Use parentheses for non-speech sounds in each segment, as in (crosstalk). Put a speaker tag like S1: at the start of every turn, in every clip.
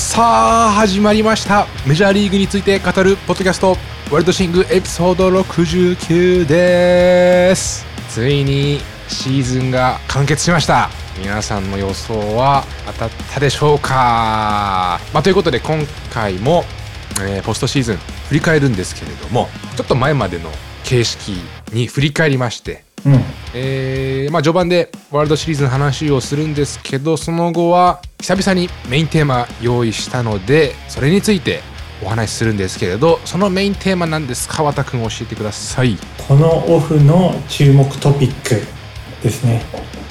S1: さあ始まりました。メジャーリーグについて語るポッドキャストワールドシングエピソード69です。ついにシーズンが完結しました。皆さんの予想は当たったでしょうか、まあ、ということで今回も、えーポストシーズン振り返るんですけれどもちょっと前までの形式に振り返りまして
S2: うん。
S1: えーまあ、序盤でワールドシリーズの話をするんですけどその後は久々にメインテーマ用意したのでそれについてお話しするんですけれどそのメインテーマなんです川田君教えてください
S2: このオフの注目トピックですね。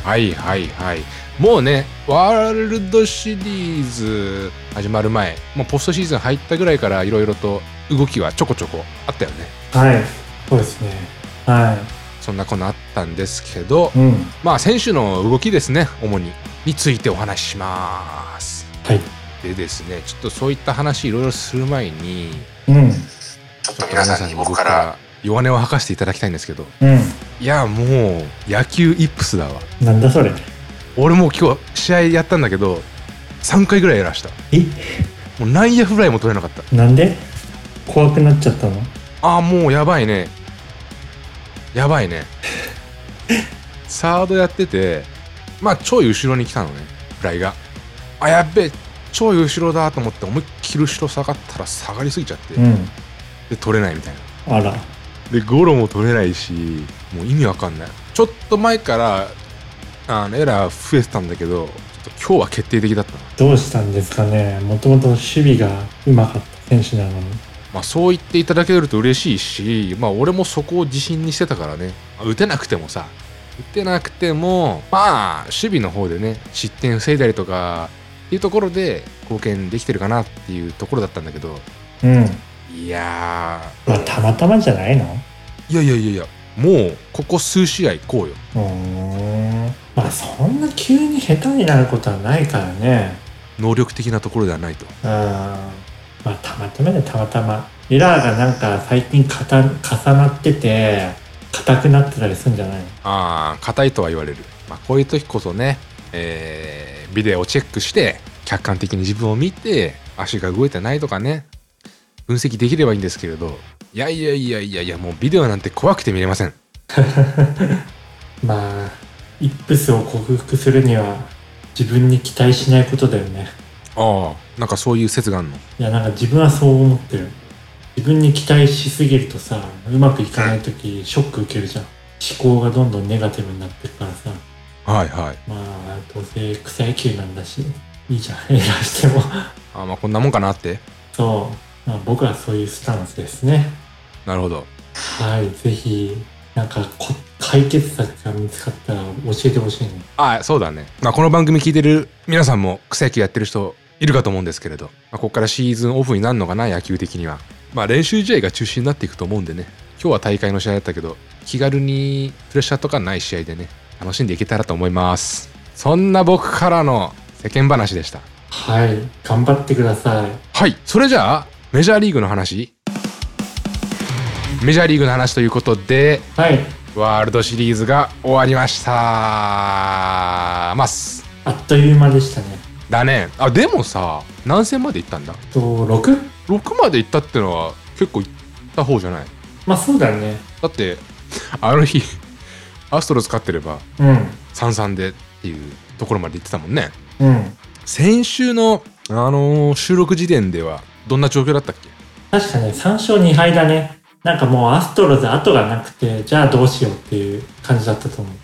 S1: はいはいはいもうねワールドシリーズ始まる前もうポストシーズン入ったぐらいからいろいろと動きはちょこちょこあったよね
S2: はい。そうですね。は
S1: そんなこんなあったんですけど
S2: い。うん。
S1: まあ選手の動きですね主にについてお話しします
S2: はい。
S1: でですねちょっとそういった話いろいろする前に
S2: うん。
S1: ちょっと皆さんに僕から弱音を吐かせていただきたいんですけど
S2: うん。
S1: いやもう野球イップスだわ
S2: なんだそれ。
S1: 俺もう今日試合やったんだけど3回ぐらいやらした
S2: え？
S1: もう内野フライも取れなかった
S2: なんで？怖くなっちゃったの？
S1: ああもうやばいねやばいねサードやっててまあちょい後ろに来たのねフライがあやっべえちょい後ろだと思って思いっきり後ろ下がったら下がりすぎちゃって、
S2: うん。
S1: で取れないみたいな
S2: あら。
S1: でゴロも取れないしもう意味わかんないちょっと前からあのエラー増えてたんだけどちょっと今日は決定的だったな
S2: どうしたんですかねもともと守備がうまかった選手なのに。
S1: まあそう言っていただけると嬉しいしまあ俺もそこを自信にしてたからね打てなくてもさ打てなくてもまあ守備の方でね失点防いだりとかっていうところで貢献できてるかなっていうところだったんだけど
S2: うん。
S1: いや
S2: まあ、たまたまじゃないの？
S1: ーいやいやいやいやもうここ数試合こうよ
S2: うーん。まあ、そんな急に下手になることはないからね。
S1: 能力的なところではないと
S2: うん。まあ、たまたまでたまたま。エラーがなんか最近かた重なってて、硬くなってたりするんじゃないの？
S1: ああ硬いとは言われる、まあ、こういう時こそね、えービデオをチェックして客観的に自分を見て足が動いてないとかね分析できればいいんですけれどいやいやいやいやいやもうビデオなんて怖くて見れません (laughs)
S2: まあ、イップスを克服するには自分に期待しないことだよね。
S1: ああなんかそういう説があるの？
S2: いや、なんか自分はそう思ってる。自分に期待しすぎるとさ、うまくいかないときショック受けるじゃん。思考がどんどんネガティブになってるからさ。
S1: はいはい
S2: まあ、どうせ草野球なんだし、いいじゃん、エラーしても。
S1: あまあこんなもんかなって
S2: そう。まあ、僕はそういうスタンスですね。
S1: なるほど
S2: はい、ぜひ、なんかこ解決策が見つかったら教えてほしいね。
S1: ああそうだね、まあ、この番組聞いてる皆さんも草野球やってる人いるかと思うんですけれど、まあ、ここからシーズンオフになるのかな野球的には。まあ練習試合が中心になっていくと思うんでね。今日は大会の試合だったけど気軽にプレッシャーとかない試合でね楽しんでいけたらと思います。そんな僕からの世間話でした。
S2: はい、頑張ってください。
S1: はい。それじゃあメジャーリーグの話。メジャーリーグの話ということで
S2: はい、
S1: ワールドシリーズが終わりましたます
S2: あっという間でしたね。
S1: だねあでもさ何戦まで行ったんだ？
S2: と、6?
S1: 6まで行ったってのは結構行った方じゃない？
S2: まあそうだね。
S1: だってあの日アストロズ勝ってれば
S2: うん、
S1: 3-3でっていうところまで行ってたもんね
S2: うん。
S1: 先週の、あのー収録時点ではどんな状況だったっけ？
S2: 確かね、3勝2敗だね。なんかもうアストロズ後がなくて、じゃあどうしようっていう感じだったと思う。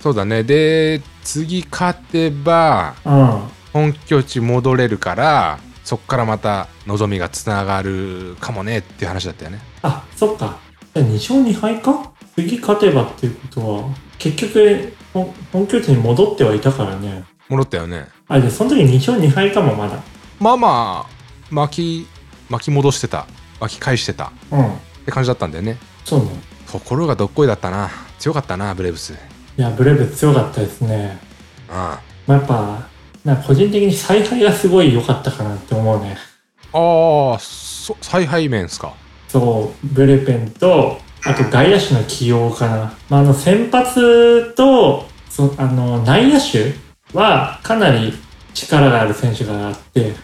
S1: そうだねで次勝てば
S2: うん。
S1: 本拠地戻れるからそっからまた望みがつながるかもねっていう話だったよね
S2: あ、そっか。じゃあ2勝2敗か？次勝てばっていうことは、結局、本本拠地に戻ってはいたからね。
S1: 戻ったよね
S2: あ、で、その時2勝2敗かもまだ。
S1: まあまあ巻き巻き戻してた巻き返してた
S2: うん。
S1: って感じだったんだよね
S2: そうね。
S1: ところがどっこいだったな強かったなブレーブス
S2: いや、ブレーブ強かったですね。
S1: あ
S2: まあ、やっぱ、な個人的に采配がすごい良かったかなって思うね。
S1: ああそ采配面っすか
S2: そう、ブルペンと、あと外野手の起用かな。まあ、あの、先発と、そあの、内野手はかなり力がある選手があって、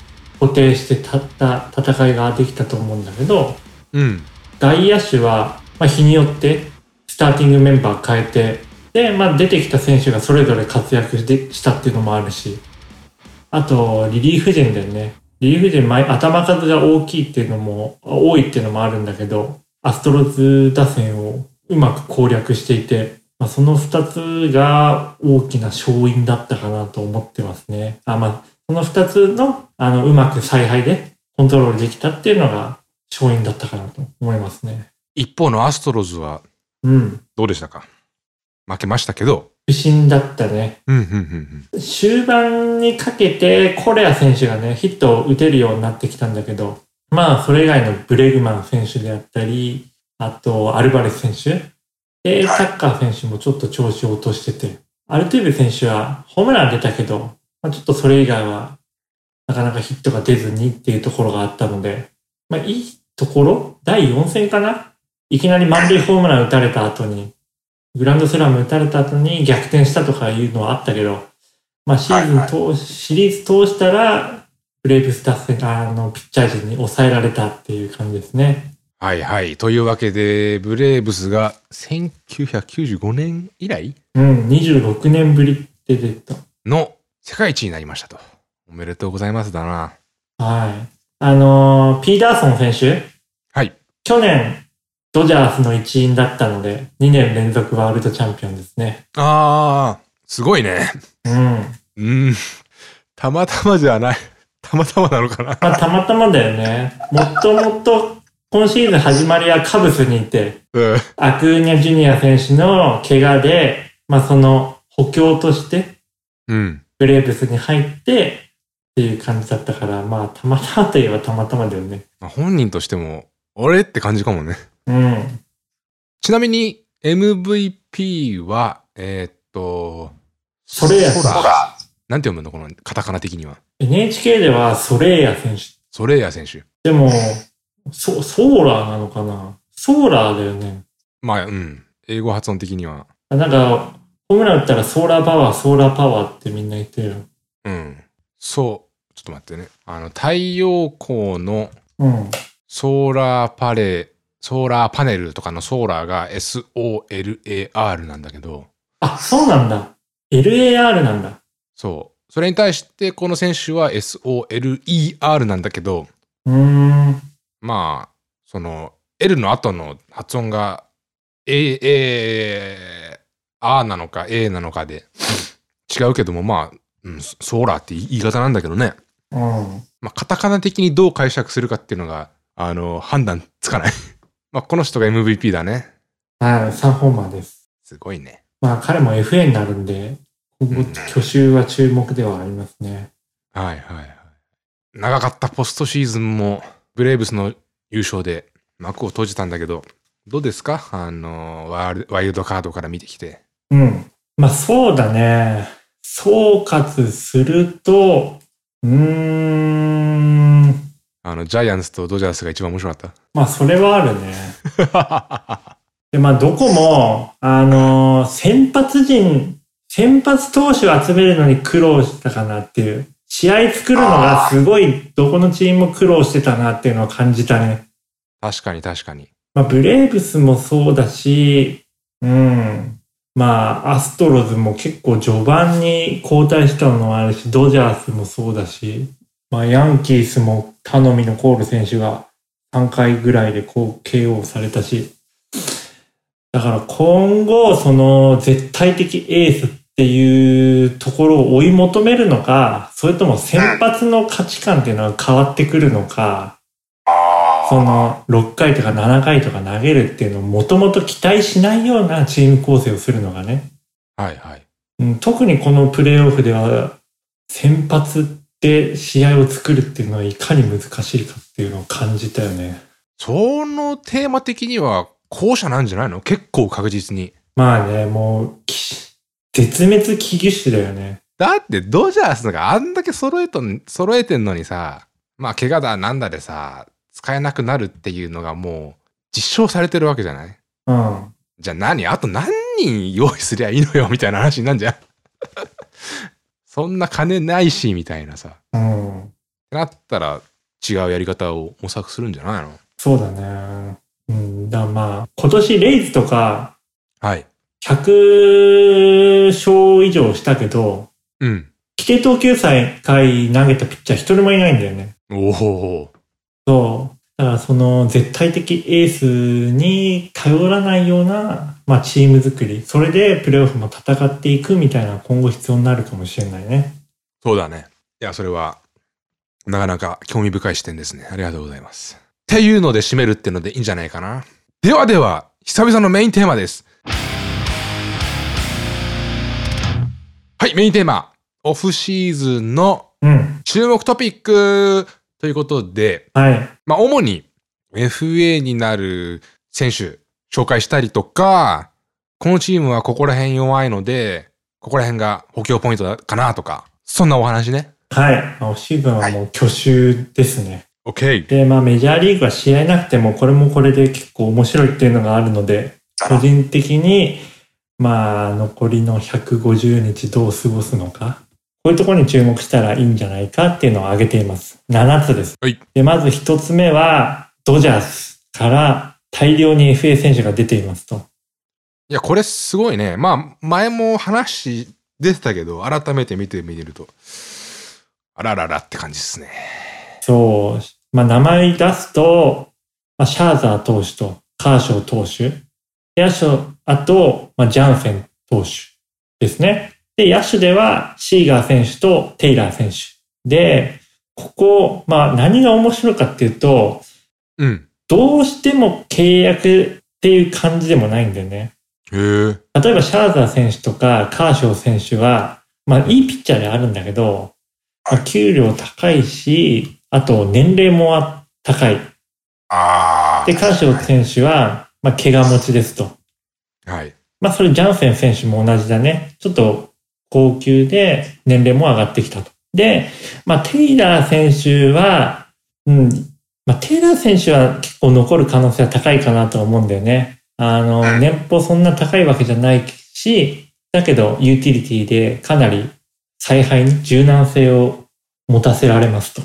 S2: 固定して立った戦いができたと思うんだけど、
S1: うん。
S2: 外野手は、まあ、日によってスターティングメンバー変えて、で、まあ、出てきた選手がそれぞれ活躍してしたっていうのもあるし、あと、リリーフ陣だよね。リリーフ陣前、頭数が大きいっていうのも、多いっていうのもあるんだけど、アストロズ打線をうまく攻略していて、まあ、その二つが大きな勝因だったかなと思ってますね。あ、まあ、その二つの、あの、うまく采配でコントロールできたっていうのが勝因だったかなと思いますね。
S1: 一方のアストロズは
S2: うん。
S1: どうでしたか？負けましたけど。
S2: 不審だったね。
S1: うん、うん、うん、
S2: 終盤にかけて、コレア選手がね、ヒットを打てるようになってきたんだけど、まあ、それ以外のブレグマン選手であったり、あと、アルバレス選手。で、サッカー選手もちょっと調子を落としてて、アルトゥーベ選手はホームラン出たけど、まあ、ちょっとそれ以外は、なかなかヒットが出ずにっていうところがあったので、まあ、いいところ第4戦かな？いきなり満塁ホームラン打たれた後に、グランドスラム打たれた後に逆転したとかいうのはあったけど、まあシーズン通し、シリーズ通したら、ブレイブスタッフあの、ピッチャー陣に抑えられたっていう感じですね。
S1: はいはい。というわけで、ブレーブスが1995年以来？
S2: うん、26年ぶりって出た。
S1: の世界一になりましたと。おめでとうございますだな。
S2: はい。あのーピーダーソン選手？
S1: はい。
S2: 去年、ドジャースの一員だったので、2年連続ワールドチャンピオンですね。
S1: あー、すごいね。
S2: うん。
S1: うん。たまたまじゃない。たまたまなのかな？
S2: まあ、たまたまだよね。もっともっと、今シーズン始まりはカブスにいて、
S1: うん。
S2: アクーニャジュニア選手の怪我で、まあその補強として
S1: うん。
S2: ブレーブスに入ってっていう感じだったから、まあたまたまといえばたまたまだよね。
S1: まあ本人としても、俺って感じかもね。
S2: うん。
S1: ちなみに MVP は、えーっと、
S2: ソレーヤ
S1: ソラなんて読むの？このカタカナ的には。
S2: NHK ではソレーヤ選手。
S1: ソレーヤ選手。
S2: でも、ソ、ソーラーなのかな？ソーラーだよね。
S1: まあ、うん。英語発音的には。
S2: なんか、ホームラン打ったらソーラーパワー、ソーラーパワーってみんな言ってるよ。
S1: うん。そう。と待ってね。あの、太陽光の
S2: うん。
S1: ソーラーパレ、ソーラーパネルとかのソーラーが SOLAR なんだけど、
S2: あ、そうなんだ。LAR なんだ。
S1: そう。それに対して、この選手は SOLER なんだけど、
S2: うーん。
S1: まあ、その、L の後の発音が、A、A、A なのか A なのかで違うけども、まあ、うん、ソーラーって言い方なんだけどね。
S2: うん。
S1: まあ、カタカナ的にどう解釈するかっていうのが、あの、判断つかない。(laughs) まあ、この人が MVP だね。
S2: はい、3ホーマーです。
S1: すごいね。
S2: まあ彼も FA になるんで、今後去就は注目ではありますね。
S1: はいはいはい。長かったポストシーズンも、ブレーブスの優勝で幕を閉じたんだけど、どうですか？あの、ワールワイルドカードから見てきて。
S2: うん。まあそうだね。総括すると、うーん。
S1: あの、ジャイアンツとドジャースが一番面白かっ
S2: まあそれはあるね。
S1: た。(laughs)
S2: で、まあどこも、あのー先発陣、先発投手を集めるのに苦労したかなっていう。試合作るのがすごい、どこのチームも苦労してたなっていうのを感じたね。
S1: 確かに確かに。
S2: まあ、ブレーブスもそうだし、うん。まあ、アストロズも結構序盤に交代したのもあるし、ドジャースもそうだし、まあ、ヤンキースも頼みのコール選手が3回ぐらいでこう KO されたし、だから今後、その絶対的エースっていうところを追い求めるのか、それとも先発の価値観っていうのは変わってくるのか、その6回とか7回とか投げるっていうのをもともと期待しないようなチーム構成をするのがね、
S1: はいはい。
S2: うん、特にこのプレーオフでは先発で試合を作るっていうのはいかに難しいかっていうのを感じたよね。
S1: そのテーマ的には後者なんじゃないの？結構確実に。
S2: まあね、もうき絶滅危惧種だよね。
S1: だってドジャースがあんだけ揃えとん、揃えてんのにさ、まあ怪我だなんだでさ、使えなくなるっていうのがもう実証されてるわけじゃない？
S2: うん。
S1: じゃあ何あと何人用意すりゃいいのよみたいな話になんじゃん？(laughs) そんな金ないし、みたいなさ。
S2: うん。
S1: なったら違うやり方を模索するんじゃないの？
S2: そうだね。うん、だまあ、今年レイズとか
S1: はい。
S2: 100勝以上したけど、
S1: うん。
S2: 規定投球回投げたピッチャー一人もいないんだよね。
S1: おお。
S2: そう。だからその絶対的エースに頼らないような、まあ、チーム作り。それでプレーオフも戦っていくみたいな今後必要になるかもしれないね。
S1: そうだね。いや、それは、なかなか興味深い視点ですね。ありがとうございます。っていうので締めるってのでいいんじゃないかな。ではでは、久々のメインテーマです。はい、メインテーマ。オフシーズンの
S2: うん。
S1: 注目トピックということで、
S2: はい。
S1: まあ、主に FA になる選手紹介したりとか、このチームはここら辺弱いので、ここら辺が補強ポイントだかなとか、そんなお話ね。
S2: はい。オフシーズンはもう去就ですね。
S1: OK。
S2: で、まあメジャーリーグは試合なくてもこれもこれで結構面白いっていうのがあるので、個人的に、まあ残りの150日どう過ごすのか、こういうところに注目したらいいんじゃないかっていうのを挙げています。7つです。
S1: はい
S2: で、まず1つ目は、ドジャースから大量に FA 選手が出ていますと。
S1: いや、これすごいね。まあ、前も話出てたけど、改めて見てみると、あらららって感じですね。
S2: そう。まあ、名前出すと、まあ、シャーザー投手とカーショー投手。あと、まあ、ジャンフェン投手ですね。で、野手ではシーガー選手とテイラー選手。で、ここ、まあ、何が面白いかっていうと、
S1: うん。
S2: どうしても契約っていう感じでもないんだよね。
S1: へえ。
S2: 例えばシャーザー選手とかカーショー選手は、まあいいピッチャーであるんだけど、まあ、給料高いし、あと年齢も高い。
S1: ああ。
S2: で、カーショー選手は、まあ怪我持ちですと。
S1: はい。
S2: まあそれジャンセン選手も同じだね。ちょっと高級で年齢も上がってきたと。で、まあテイラー選手は、うん、まあテイラー選手は結構残る可能性は高いかなと思うんだよね。あの、年俸そんな高いわけじゃないし、だけどユーティリティでかなり采配に柔軟性を持たせられますと。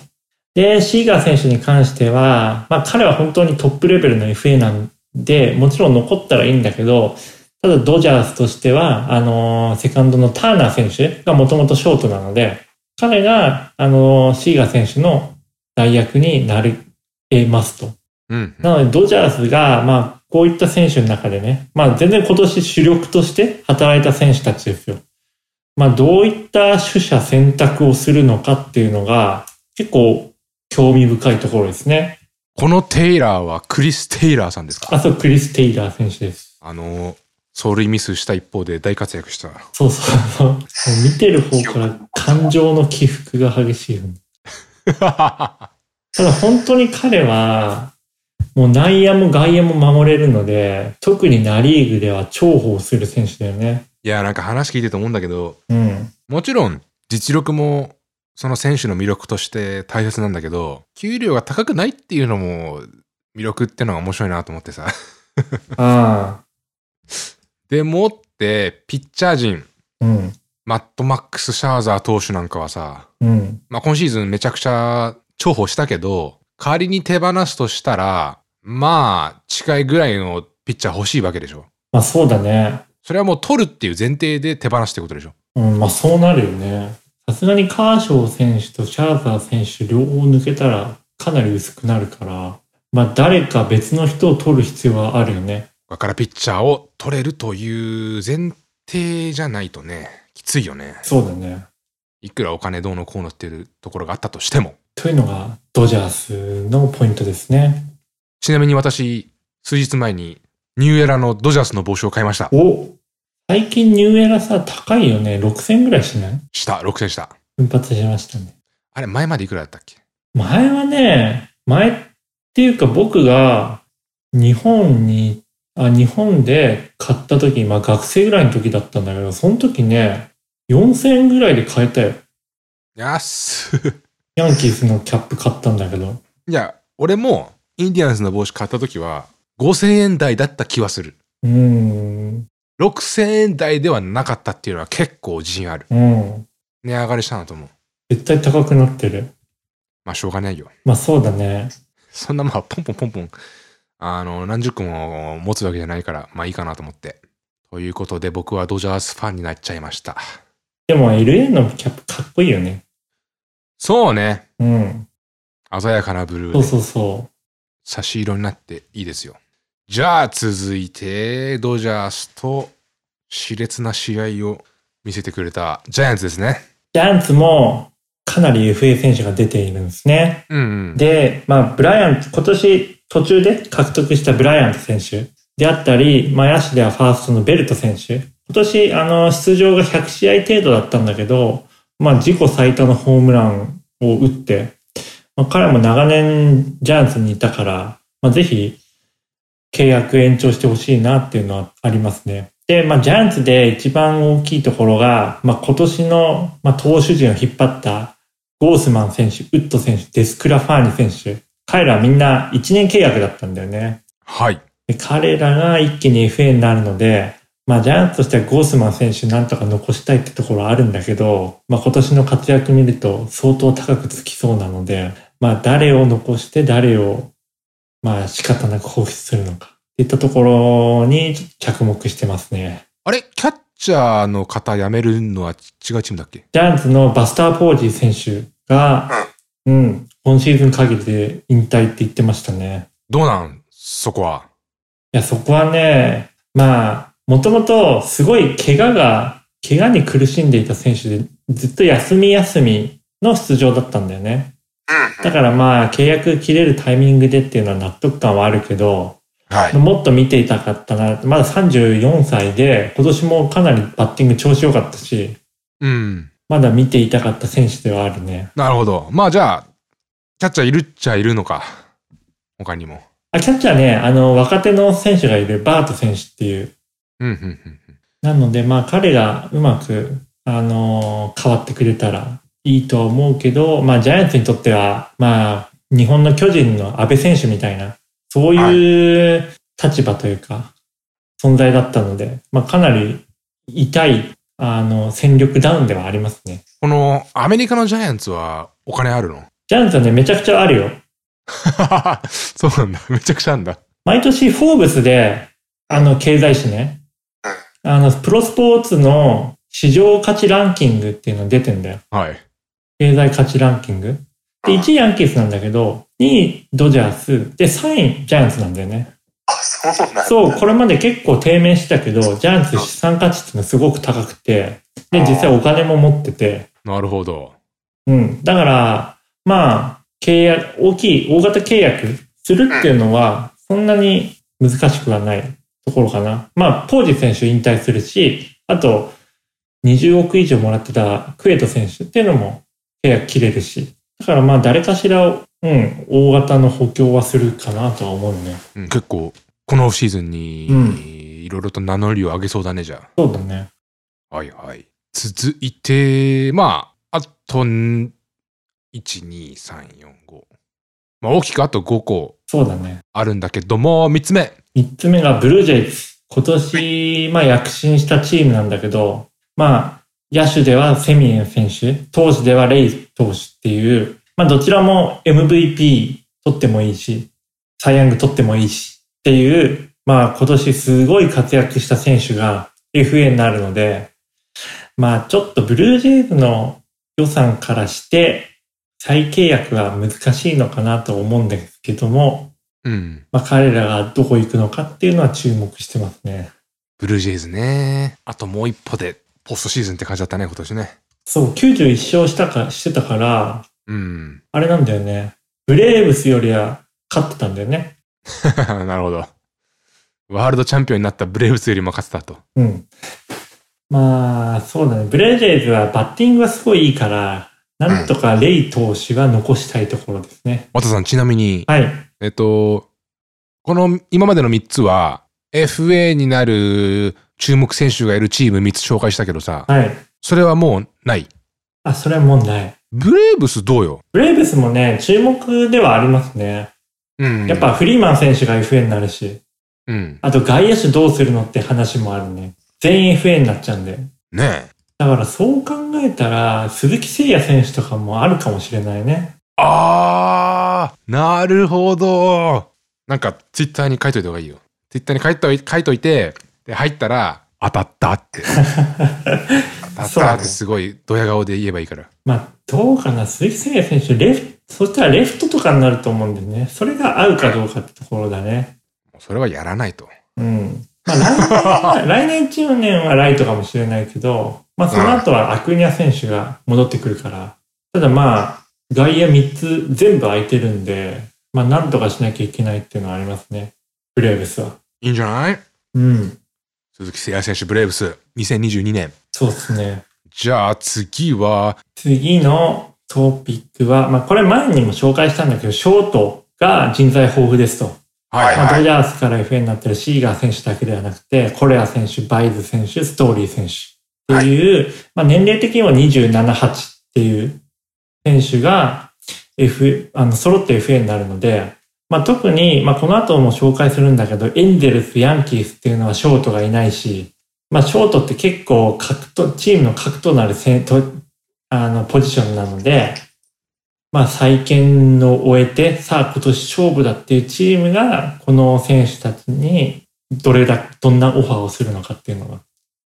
S2: で、シーガー選手に関しては、まあ彼は本当にトップレベルの FA なんで、もちろん残ったらいいんだけど、ただドジャースとしては、あのーセカンドのターナー選手がもともとショートなので、彼が、あのーシーガー選手の代役になり得ますと。
S1: うん。
S2: なので、ドジャースが、まあ、こういった選手の中でね、まあ、全然今年主力として働いた選手たちですよ。まあ、どういった取捨選択をするのかっていうのが、結構興味深いところですね。
S1: このテイラーはクリス・テイラーさんですか？
S2: あ、そう、クリス・テイラー選手です。
S1: あの、走塁ミスした一方で大活躍した。
S2: そうそう見てる方から感情の起伏が激しい。(laughs) ただ本当に彼は、もう内野も外野も守れるので、特にナリーグでは重宝する選手だよね。
S1: いや、なんか話聞いてて思うんだけど、
S2: うん。
S1: もちろん実力もその選手の魅力として大切なんだけど、給料が高くないっていうのも魅力ってのが面白いなと思ってさ。(laughs)
S2: あ
S1: でもって、ピッチャー陣、
S2: あ。うん。
S1: マット・マックス・シャーザー投手なんかはさ、
S2: うん。
S1: まあ今シーズンめちゃくちゃ重宝したけど、仮に手放すとしたら、まあ近いぐらいのピッチャー欲しいわけでしょ。
S2: まあそうだね。
S1: それはもう取るっていう前提で手放すってことでしょ。
S2: うん、まあそうなるよね。さすがにカーショー選手とシャーザー選手両方抜けたらかなり薄くなるから、まあ誰か別の人を取る必要はあるよね。
S1: だからピッチャーを取れるという前提じゃないとね、きついよね。
S2: そうだね。
S1: いくらお金どうのこうのっていうところがあったとしても。
S2: というのがドジャースのポイントですね。
S1: ちなみに私、数日前にニューエラのドジャースの帽子を買いました。
S2: お最近ニューエラさ高いよね。6000ぐらいしない？
S1: した、6000した。
S2: 奮発しましたね。
S1: あれ、前までいくらだったっけ？
S2: 前はね、前っていうか僕が日本に、あ、日本で買った時、まあ学生ぐらいの時だったんだけど、その時ね、4000円ぐらいで買えたよ。
S1: 安っ
S2: ヤンキースのキャップ買ったんだけど。
S1: いや、俺もインディアンスの帽子買った時は5000円台だった気はする。
S2: うーん。
S1: 6000円台ではなかったっていうのは結構自信ある。
S2: うん。
S1: 値上がりしたなと思う。
S2: 絶対高くなってる。
S1: まあしょうがないよ。
S2: まあそうだね。
S1: そんなまあポンポンポンポン、あの、何十個も持つわけじゃないから、まあいいかなと思って。ということで僕はドジャースファンになっちゃいました。
S2: でも LA のキャップかっこいいよね。
S1: そうね。
S2: うん。
S1: 鮮やかなブルーで
S2: そうそうそ
S1: 差し色になっていいですよ。じゃあ続いて、ドジャースと熾烈な試合を見せてくれたジャイアンツですね。
S2: う。ジャイアンツもかなり FA 選手が出ているんですね。
S1: うん、うん。
S2: で、まあ、ブライアント、今年途中で獲得したブライアント選手であったり、まあ、野手ではファーストのベルト選手。今年、あの、出場が100試合程度だったんだけど、まあ、自己最多のホームランを打って、まあ、彼も長年ジャイアンツにいたから、まあ、ぜひ、契約延長してほしいなっていうのはありますね。で、まあ、ジャイアンツで一番大きいところが、まあ、今年の、まあ、投手陣を引っ張ったゴースマン選手、ウッド選手、デスクラファーニ選手。彼らみんな1年契約だったんだよね。
S1: はい。
S2: で彼らが一気に FA になるので、まあジャイアンツとしてはゴースマン選手なんとか残したいってところはあるんだけど、まあ今年の活躍見ると相当高くつきそうなので、まあ誰を残して誰をまあ仕方なく放出するのか。っていったところに着目してますね。
S1: あれ？キャッチャーの方辞めるのは違うチームだっけ？
S2: ジャイアンツのバスター・ポージー選手が、うん、今シーズン限りで引退って言ってましたね。
S1: どうなん？そこは？
S2: いや、そこはね、まあ、もともとすごい怪我が、怪我に苦しんでいた選手で、ずっと休み休みの出場だったんだよね。だからまあ、契約切れるタイミングでっていうのは納得感はあるけど、
S1: はい。
S2: もっと見ていたかったな。まだ34歳で、今年もかなりバッティング調子良かったし、
S1: うん。
S2: まだ見ていたかった選手ではあるね。
S1: なるほど。まあじゃあ、キャッチャーいるっちゃいるのか。他にも。
S2: あ、キャッチャーね、あの、若手の選手がいるバート選手っていう、
S1: うん、うん、うん。
S2: なので、まあ彼がうまく、あのー変わってくれたらいいとは思うけど、まあジャイアンツにとっては、まあ日本の巨人の安倍選手みたいな、そういう立場というか、存在だったので、まあかなり痛い、あの、戦力ダウンではありますね。
S1: このアメリカのジャイアンツはお金あるの？
S2: ジャイアンツはね、めちゃくちゃあるよ。(laughs)
S1: そうなんだ。めちゃくちゃあんだ。
S2: 毎年フォーブスで、あの、経済誌ね、あの、プロスポーツの市場価値ランキングっていうの出てんだよ。
S1: はい。
S2: 経済価値ランキング。で、1位ヤンキースなんだけど、2位ドジャース、で、3位ジャイアンツなんだよね。
S3: あ、そうなんだ。
S2: そう、これまで結構低迷してたけど、ジャイアンツ資産価値っていうのはすごく高くて、で、実際お金も持ってて、
S1: なるほど。
S2: うん。だから、まあ、契約、大きい、大型契約するっていうのは、そんなに難しくはないところかな。まあ、ポージ選手引退するし、あと、20億以上もらってたクエト選手っていうのも契約切れるし。だからまあ、誰かしらを、うん、大型の補強はするかなとは思うね。
S1: うん、結構、このオフシーズンに、
S2: うん
S1: いろいろと名乗りを上げそうだね、じゃ
S2: そうだね。
S1: あ。はいはい。続いて、まあ、あと、ん1、2、3、4、5。まあ、大きくあと5個
S2: そうだね。
S1: あるんだけども、3つ目。
S2: 三つ目がブルージェイズ。今年、まあ躍進したチームなんだけど、まあ、野手ではセミエン選手、投手ではレイ投手っていう、まあどちらも MVP 取ってもいいし、サイヤング取ってもいいしっていう、まあ今年すごい活躍した選手が FA になるので、まあちょっとブルージェイズの予算からして再契約は難しいのかなと思うんですけども、
S1: うん。
S2: まあ、彼らがどこ行くのかっていうのは注目してますね。
S1: ブルージェイズね。あともう一歩で、ポストシーズンって感じだったね、今年ね。
S2: そう、91勝したか、してたから、
S1: うん。
S2: あれなんだよね。ブレーブスよりは勝ってたんだよね。(laughs)
S1: なるほど。ワールドチャンピオンになったブレーブスよりも勝ってたと。
S2: うん。まあ、そうだね。ブレージェイズはバッティングがすごいいいから、なんとかレイ投手は残したいところですね。
S1: 渡さん、ちなみに、
S2: はい。
S1: えっと、この今までの3つは、FA になる注目選手がいるチーム3つ紹介したけどさ、
S2: はい。
S1: それはもうない。
S2: あ、それはもうない。
S1: ブレーブスどうよ？
S2: ブレーブスもね、注目ではありますね。
S1: うん。
S2: やっ、ぱフリーマン選手が FA になるし、
S1: うん。
S2: あと外野手どうするのって話もあるね。全員 FA になっちゃうんで。
S1: ね
S2: だからそう考えたら、鈴木誠也選手とかもあるかもしれないね。
S1: あー、なるほど。なんか、ツイッターに書いといた方がいいよ。ツイッターに書いとい書いといて、で、入ったら、当たったって。(laughs) 当たったってすごい、ドヤ顔で言えばいいから。
S2: まあ、どうかな、鈴木誠也選手、レフそしたらレフトとかになると思うんでね。それが合うかどうかってところだね。
S1: それはやらないと。
S2: うん。まあ、来年、(laughs) 来年1年はライトかもしれないけど、まあ、その後はアクニャ選手が戻ってくるから。ただまあ、外野3つ全部空いてるんで、まあ、なんとかしなきゃいけないっていうのはありますね。ブレーブスは。
S1: いいんじゃない？
S2: うん。
S1: 鈴木誠也選手、ブレーブス、2022年。
S2: そうですね。
S1: じゃあ次は、
S2: 次のトピックは、まあ、これ前にも紹介したんだけど、ショートが人材豊富ですと。
S1: はい
S2: まあ、ド
S1: はい。
S2: ジャースから FA になってるシーガー選手だけではなくて、コレア選手、バイズ選手、ストーリー選手っていう、まあ、年齢的には27、8っていう選手が F、あの、揃って FA になるので、まあ、特に、まあ、この後も紹介するんだけど、エンゼルス、ヤンキースっていうのはショートがいないし、まあ、ショートって結構核と、チームの核となるせとあの、ポジションなので、まあ、再建を終えて、さあ今年勝負だっていうチームが、この選手たちに、どれだ、どんなオファーをするのかっていうのが、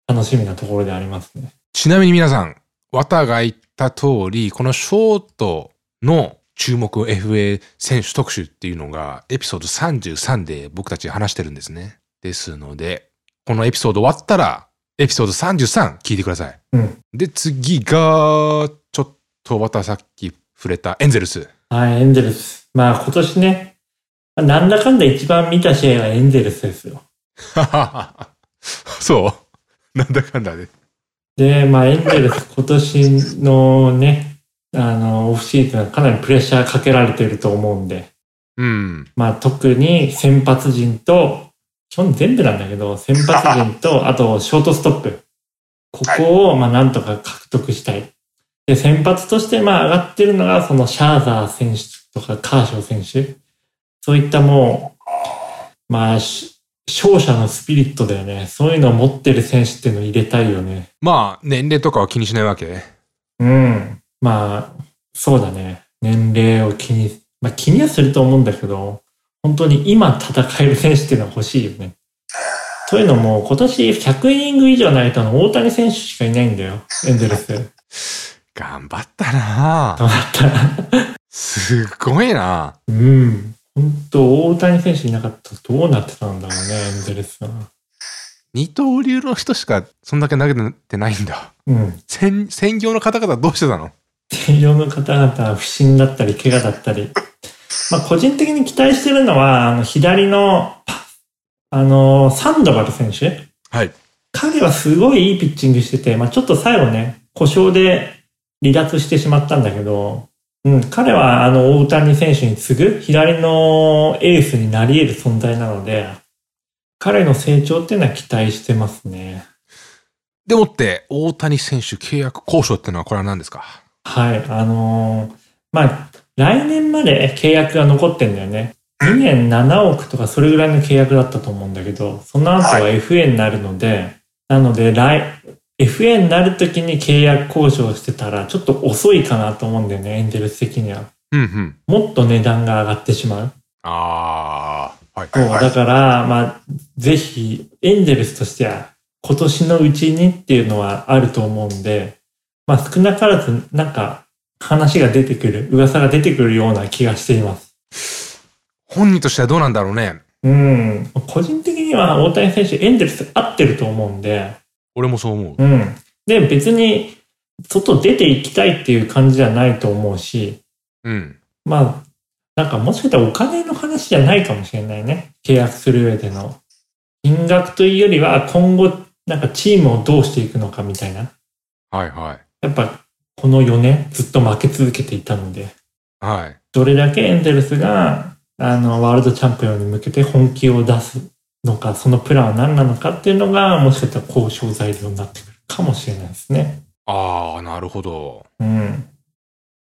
S2: 楽しみなところでありますね。
S1: ちなみに皆さん、綿が言った通り、このショートの注目 FA 選手特集っていうのが、エピソード33で僕たち話してるんですね。ですので、このエピソード終わったら、エピソード33聞いてください。
S2: うん。
S1: で、次が、ちょっとまたさっき触れたエンゼルス。
S2: はい、エンゼルス。まあ今年ね、まあなんだかんだ一番見た試合はエンゼルスですよ。(laughs)
S1: そうなんだかんだで。
S2: で、まあエンゼルス今年のね、あの、オフシーズンはかなりプレッシャーかけられてると思うんで、
S1: うん。
S2: まあ特に先発陣と、基本全部なんだけど、先発陣と、(laughs) あとショートストップ。ここを、まあなんとか獲得したい。で、先発として、まあ上がってるのが、そのシャーザー選手とかカーショー選手。そういったもう、まあ、し勝者のスピリットだよね。そういうのを持ってる選手っていうのを入れたいよね。
S1: まあ、年齢とかは気にしないわけ？
S2: うん。まあ、そうだね。年齢を気に、まあ気にはすると思うんだけど、本当に今戦える選手っていうのは欲しいよね。というのも、今年100イニング以上投げたの大谷選手しかいないんだよ。エンゼルス。
S1: 頑張ったな
S2: どうだったら。
S1: すごいな
S2: うん。本当大谷選手いなかったらどうなってたんだろうね、エンゼルスは。
S1: 二刀流の人しかそんだけ投げてないんだ。
S2: うん。
S1: 専専業の方々どうしてたの？
S2: 専用の方々は不審だったり、怪我だったり。まあ、個人的に期待してるのは、あの、左の、あの、サンドバル選手
S1: はい。
S2: 彼はすごいいいピッチングしてて、まあ、ちょっと最後ね、故障で離脱してしまったんだけど、うん、彼はあの、大谷選手に次ぐ左のエースになり得る存在なので、彼の成長っていうのは期待してますね。
S1: でもって、大谷選手契約交渉ってのはこれは何ですか？
S2: はい、あのーまあ、来年まで契約が残ってんだよね。2年7億とかそれぐらいの契約だったと思うんだけど、その後は FA になるので、なので来、FA になるときに契約交渉してたらちょっと遅いかなと思うんだよね、エンゼルス的には。
S1: うんうん。
S2: もっと値段が上がってしまう。
S1: ああ。はい。
S2: そう、だから、まあ、ぜひ、エンゼルスとしては、今年のうちにっていうのはあると思うんで、まあ少なからず、なんか、話が出てくる、噂が出てくるような気がしています。
S1: 本人としてはどうなんだろうね。
S2: うん。個人的には大谷選手、エンゼルス合ってると思うんで、
S1: 俺もそう思う。
S2: うん。で、別に、外出ていきたいっていう感じじゃないと思うし、
S1: うん。
S2: まあ、なんかもしかしたらお金の話じゃないかもしれないね。契約する上での。金額というよりは今後、なんかチームをどうしていくのかみたいな。
S1: はいはい。
S2: やっぱこの4年ずっと負け続けていたので、
S1: はい。
S2: どれだけエンゼルスが、あの、ワールドチャンピオンに向けて本気を出すのか、そのプランは何なのかっていうのが、もしかしたら交渉材料になってくるかもしれないですね。
S1: ああ、なるほど。
S2: うん。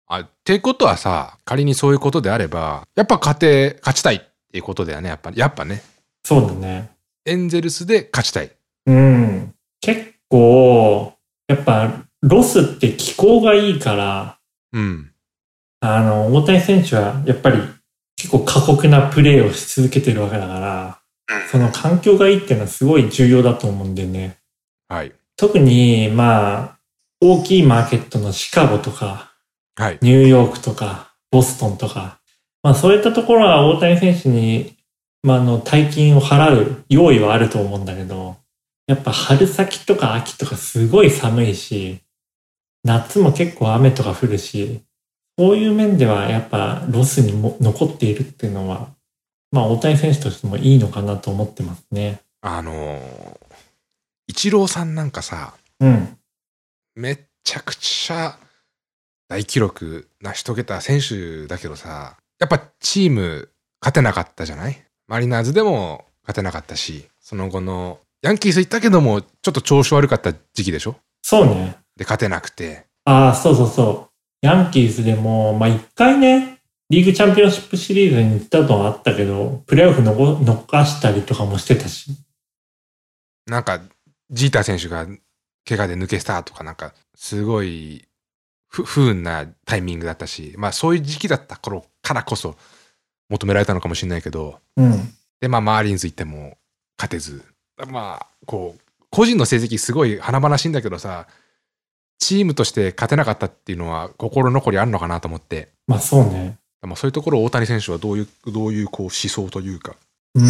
S1: あ、ってことはさ、仮にそういうことであれば、やっぱ勝て、勝ちたいっていうことだよね、やっぱり。やっぱね。
S2: そうだね。
S1: エンゼルスで勝ちたい。
S2: うん。結構、やっぱ、ロスって気候がいいから、
S1: うん。
S2: あの、大谷選手はやっぱり結構過酷なプレーをし続けてるわけだから、
S3: うん
S2: その環境がいいっていうのはすごい重要だと思うんでね。
S1: はい。
S2: 特に、まあ、大きいマーケットのシカゴとか、
S1: はい。
S2: ニューヨークとか、ボストンとか、まあそういったところは大谷選手に、まああの、大金を払う用意はあると思うんだけど、やっぱ春先とか秋とかすごい寒いし、夏も結構雨とか降るし、そういう面ではやっぱロスにも残っているっていうのは、まあ大谷選手としてもいいのかなと思ってますね。
S1: あのー、イチローさんなんかさ、
S2: うん。
S1: めっちゃくちゃ大記録成し遂げた選手だけどさ、やっぱチーム勝てなかったじゃない？マリナーズでも勝てなかったし、その後のヤンキース行ったけども、ちょっと調子悪かった時期でしょ？
S2: そうね。
S1: で、勝てなくて。
S2: ああ、そうそうそう。ヤンキースでも、まあ、一回ね、リーグチャンピオンシップシリーズに行ったのはあったけど、プレーオフのご逃したりとかもしてたし。
S1: なんか、ジーター選手が怪我で抜けしたとか、なんか、すごい不不運なタイミングだったし、まあそういう時期だった頃からこそ求められたのかもしれないけど、
S2: うん。
S1: で、まあマーリンズ行っても勝てず、まあ、こう、個人の成績すごい華々しいんだけどさ、チームとして勝てなかったっていうのは心残りあるのかなと思って、
S2: まあそうね。
S1: まあそういうところを大谷選手はどういう、どういうこう思想というか
S2: うん。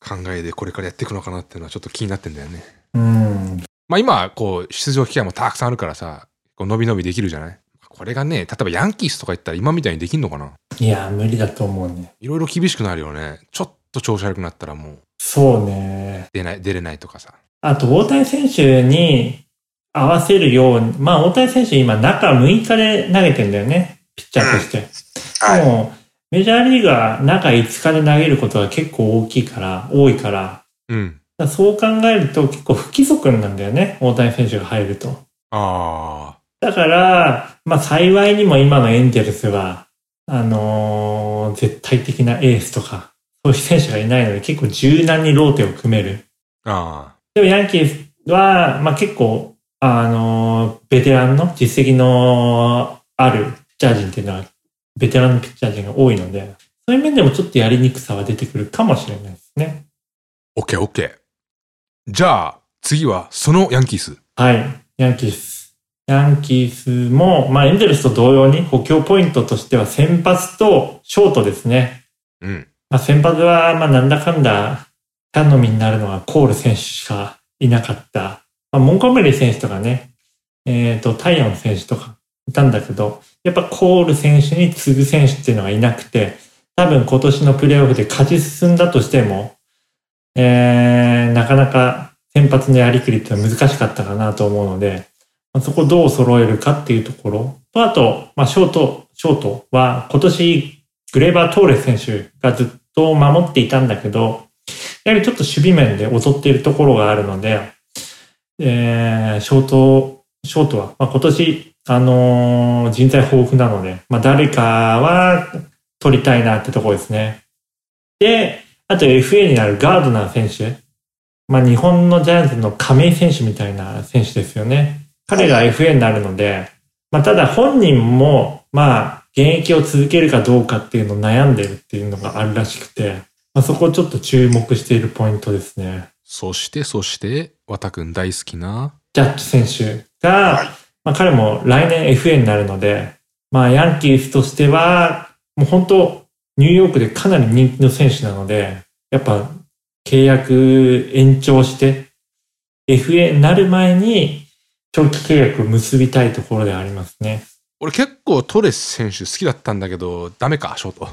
S1: 考えでこれからやっていくのかなっていうのはちょっと気になってんだよね。
S2: うん。
S1: まあ今、こう、出場機会もたくさんあるからさ、こう伸び伸びできるじゃない？これがね、例えばヤンキースとか行ったら今みたいにできんのかな？い
S2: や、無理だと思うね。
S1: いろいろ厳しくなるよね。ちょっと調子悪くなったらもう
S2: そうね。
S1: 出ない、出れないとかさ。
S2: あと、大谷選手に合わせるように、まあ大谷選手今中6日で投げてんだよね。ピッチャーとして。
S3: はい。
S2: もう、メジャーリーガー中5日で投げることが結構大きいから、多いから、
S1: うん。
S2: だからそう考えると結構不規則なんだよね、大谷選手が入ると。
S1: ああ。
S2: だから、まあ幸いにも今のエンゼルスは、あのー絶対的なエースとか、そういう選手がいないので結構柔軟にローテを組める。
S1: あ
S2: でもヤンキースは、まあ結構、あのーベテランの実績のあるピッチャー陣っていうのは、ベテランのピッチャー陣が多いので、そういう面でもちょっとやりにくさは出てくるかもしれないですね。
S1: あ。オッケーオッケー。じゃあ、次はそのヤンキース。
S2: はい。ヤンキース。ヤンキースも、まあエンゼルスと同様に補強ポイントとしては先発とショートですね。
S1: うん。
S2: まあ先発は、まあなんだかんだ頼みになるのはコール選手しかいなかった。まあモンゴメリー選手とかね、えっ、と、タイヨン選手とかいたんだけど、やっぱコール選手に次ぐ選手っていうのがいなくて、多分今年のプレーオフで勝ち進んだとしても、えー、なかなか先発のやりくりっていうのは難しかったかなと思うので、まあそこをどう揃えるかっていうところ。と、あと、まあ、ショート、ショートは今年グレーバー・トーレス選手がずっと守っていたんだけど、やはりちょっと守備面で劣っているところがあるので、えー、ショート、ショートは、まあ、今年、あのー人材豊富なので、まあ、誰かは取りたいなってところですね。で、あと FA になるガードナー選手。まあ、日本のジャイアンツの亀井選手みたいな選手ですよね。彼が FA になるので、まあ、ただ本人も、まあ、現役を続けるかどうかっていうのを悩んでるっていうのがあるらしくて、まあ、そこをちょっと注目しているポイントですね。
S1: そして、そして、わたくん大好きな。
S2: ジャッジ選手が、
S3: はい
S2: まあ、彼も来年 FA になるので、まあ、ヤンキースとしては、もう本当、ニューヨークでかなり人気の選手なので、やっぱ契約延長して、FA になる前に長期契約を結びたいところでありますね。
S1: 俺結構トレス選手好きだったんだけど、ダメか、ショート。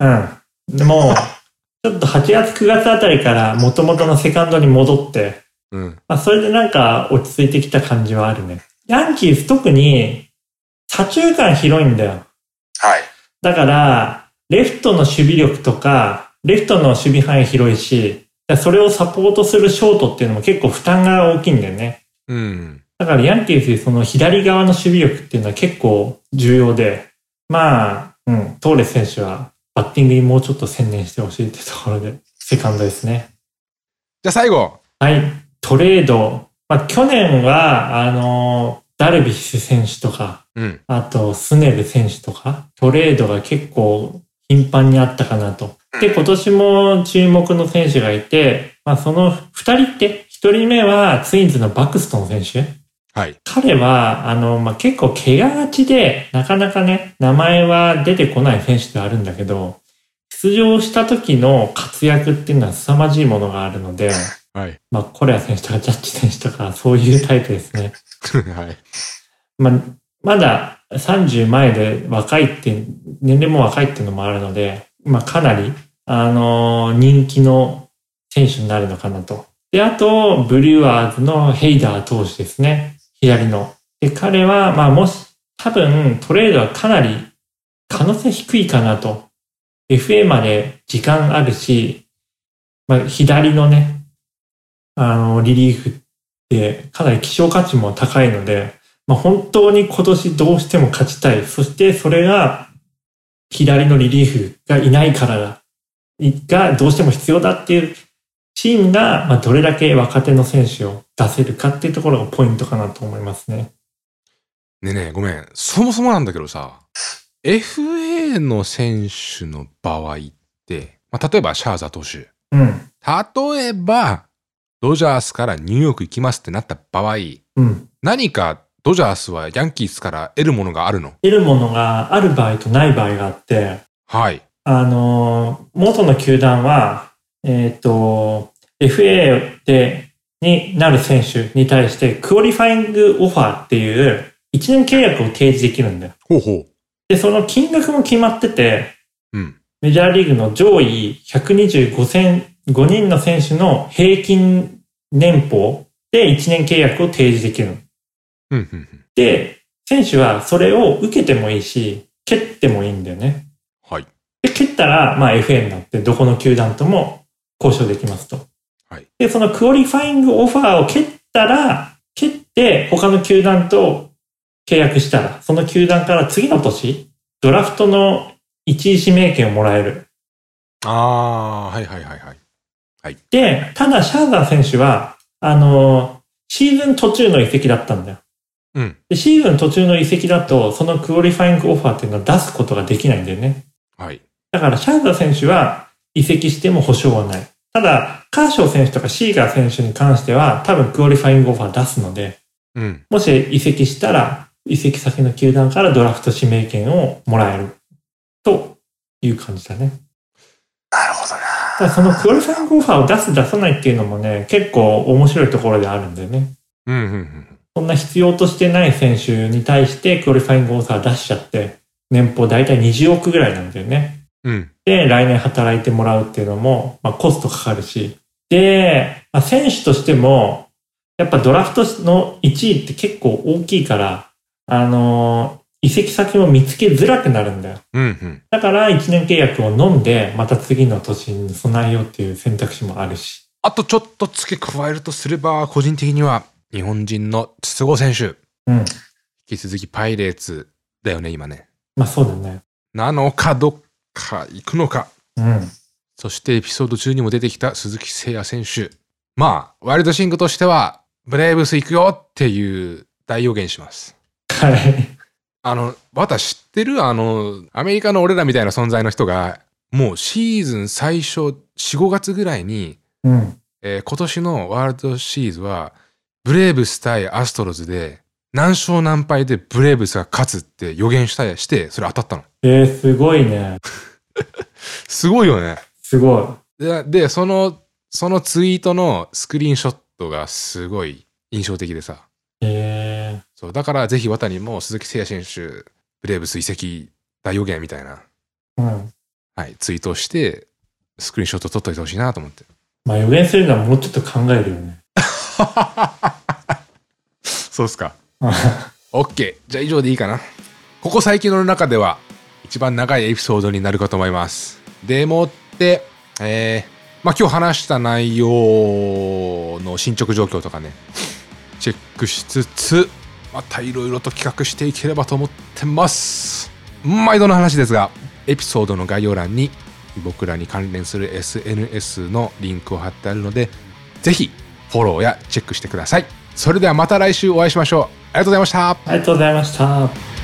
S2: うん。でも、ちょっと8月9月あたりから元々のセカンドに戻って、
S1: うん。
S2: まあ、それでなんか落ち着いてきた感じはあるね。ヤンキース特に左中間広いんだよ。
S3: はい。
S2: だから、レフトの守備力とか、レフトの守備範囲広いし、それをサポートするショートっていうのも結構負担が大きいんだよね。
S1: うん。
S2: だからヤンキースでその左側の守備力っていうのは結構重要で、まあ、うん、トーレス選手はバッティングにもうちょっと専念してほしいってところで、セカンドですね。
S1: じゃあ最後。
S2: はい。トレード。まあ、去年は、あの、ダルビッシュ選手とか、
S1: うん。
S2: あと、スネル選手とか、トレードが結構頻繁にあったかなと。で、今年も注目の選手がいて、まあその二人って、一人目はツインズのバクストン選手。
S1: はい。
S2: 彼は、あの、まあ、結構怪我がちで、なかなかね、名前は出てこない選手ではあるんだけど、出場した時の活躍っていうのは凄まじいものがあるので、(laughs)
S1: はい。
S2: まあ、コレア選手とかジャッジ選手とか、そういうタイプですね。(laughs)
S1: はい。
S2: まあ、まだ30前で若いって、年齢も若いっていうのもあるので、まあ、かなり、あのー人気の選手になるのかなと。で、あと、ブリュワーズのヘイダー投手ですね。左の。で、彼は、まあ、もし、多分、トレードはかなり可能性低いかなと。FA まで時間あるし、まあ、左のね、あの、リリーフってかなり希少価値も高いので、まあ、本当に今年どうしても勝ちたい。そしてそれが左のリリーフがいないからだ。がどうしても必要だっていうチームが、まあ、どれだけ若手の選手を出せるかっていうところがポイントかなと思いますね。
S1: ねえねえ、ごめん。そもそもなんだけどさ、FA の選手の場合って、まあ、例えばシャーザー投手。
S2: うん。
S1: 例えば、ドジャースからニューヨーク行きますってなった場合、
S2: うん。
S1: 何かドジャースはヤンキースから得るものがあるの？
S2: 得るものがある場合とない場合があって、
S1: はい。
S2: あのー、元の球団は、えっ、と、FA で、になる選手に対して、クオリファイングオファーっていう、1年契約を提示できるんだよ。
S1: ほうほう。
S2: で、その金額も決まってて、
S1: うん。
S2: メジャーリーグの上位125選、5人の選手の平均年俸で1年契約を提示できるの。
S1: うん、うん、うん。
S2: で、選手はそれを受けてもいいし、蹴ってもいいんだよね。
S1: はい。
S2: で、蹴ったら、まあ FA になって、どこの球団とも交渉できますと。
S1: はい。
S2: で、そのクオリファイングオファーを蹴ったら、蹴って他の球団と契約したら、その球団から次の年、ドラフトの1位指名権をもらえる。
S1: あー、はいはいはいはい。
S2: で、ただシャーザー選手は、あの、シーズン途中の移籍だったんだよ。
S1: うん。
S2: で、シーズン途中の移籍だと、そのクオリファイングオファーっていうのを出すことができないんだよね。
S1: はい。
S2: だからシャーザー選手は移籍しても補償はない。ただ、カーショー選手とかシーガー選手に関しては多分クオリファイングオファー出すので、
S1: うん。
S2: もし移籍したら移籍先の球団からドラフト指名権をもらえるという感じだね。
S1: なるほどな。
S2: ただそのクオリファイングオファーを出す出さないっていうのもね、結構面白いところであるんだよね。
S1: うん、うん、うん。
S2: そんな必要としてない選手に対してクオリファイングオファー出しちゃって、年俸大体20億ぐらいなんだよね。
S1: うん。
S2: で、来年働いてもらうっていうのも、まあ、コストかかるし。で、まあ、選手としても、やっぱドラフトの1位って結構大きいから、あのー移籍先も見つけづらくなるんだよ。
S1: うん、うん。
S2: だから1年契約を飲んで、また次の年に備えようっていう選択肢もあるし。
S1: あとちょっと付け加えるとすれば、個人的には、日本人の筒香選手。
S2: うん。
S1: 引き続きパイレーツだよね、今ね。
S2: まあそうだね。
S1: なのか、どっか行くのか。
S2: うん。
S1: そしてエピソード中にも出てきた鈴木誠也選手。まあ、ワイルドシングとしては、ブレーブス行くよっていう大予言します。
S2: はい。
S1: あの、私知ってる？あの、アメリカの俺らみたいな存在の人が、もうシーズン最初、4、5月ぐらいに、
S2: うん。
S1: えー今年のワールドシリーズは、ブレーブス対アストロズで、何勝何敗でブレーブスが勝つって予言したりして、それ当たったの。
S2: えー、すごいね。(laughs)
S1: すごいよね。
S2: すごい。
S1: で、でその、そのツイートのスクリーンショットがすごい印象的でさ。
S2: えー、
S1: そう、だからぜひ渡にも鈴木誠也選手、ブレーブス移籍大予言みたいな、
S2: うん。
S1: はい、ツイートをして、スクリーンショット撮っといてほしいなと思って。
S2: まあ予言するのはもうちょっと考えるよね。(laughs)
S1: そうっすか。(laughs) OK。じゃあ以上でいいかな。ここ最近の中では一番長いエピソードになるかと思います。でもって、えー、まあ今日話した内容の進捗状況とかね、チェックしつつ、またいろいろと企画していければと思ってます。毎度の話ですが、エピソードの概要欄に僕らに関連する SNS のリンクを貼ってあるので、ぜひフォローやチェックしてください。それではまた来週お会いしましょう。りがとうございました。
S2: ありがとうございました。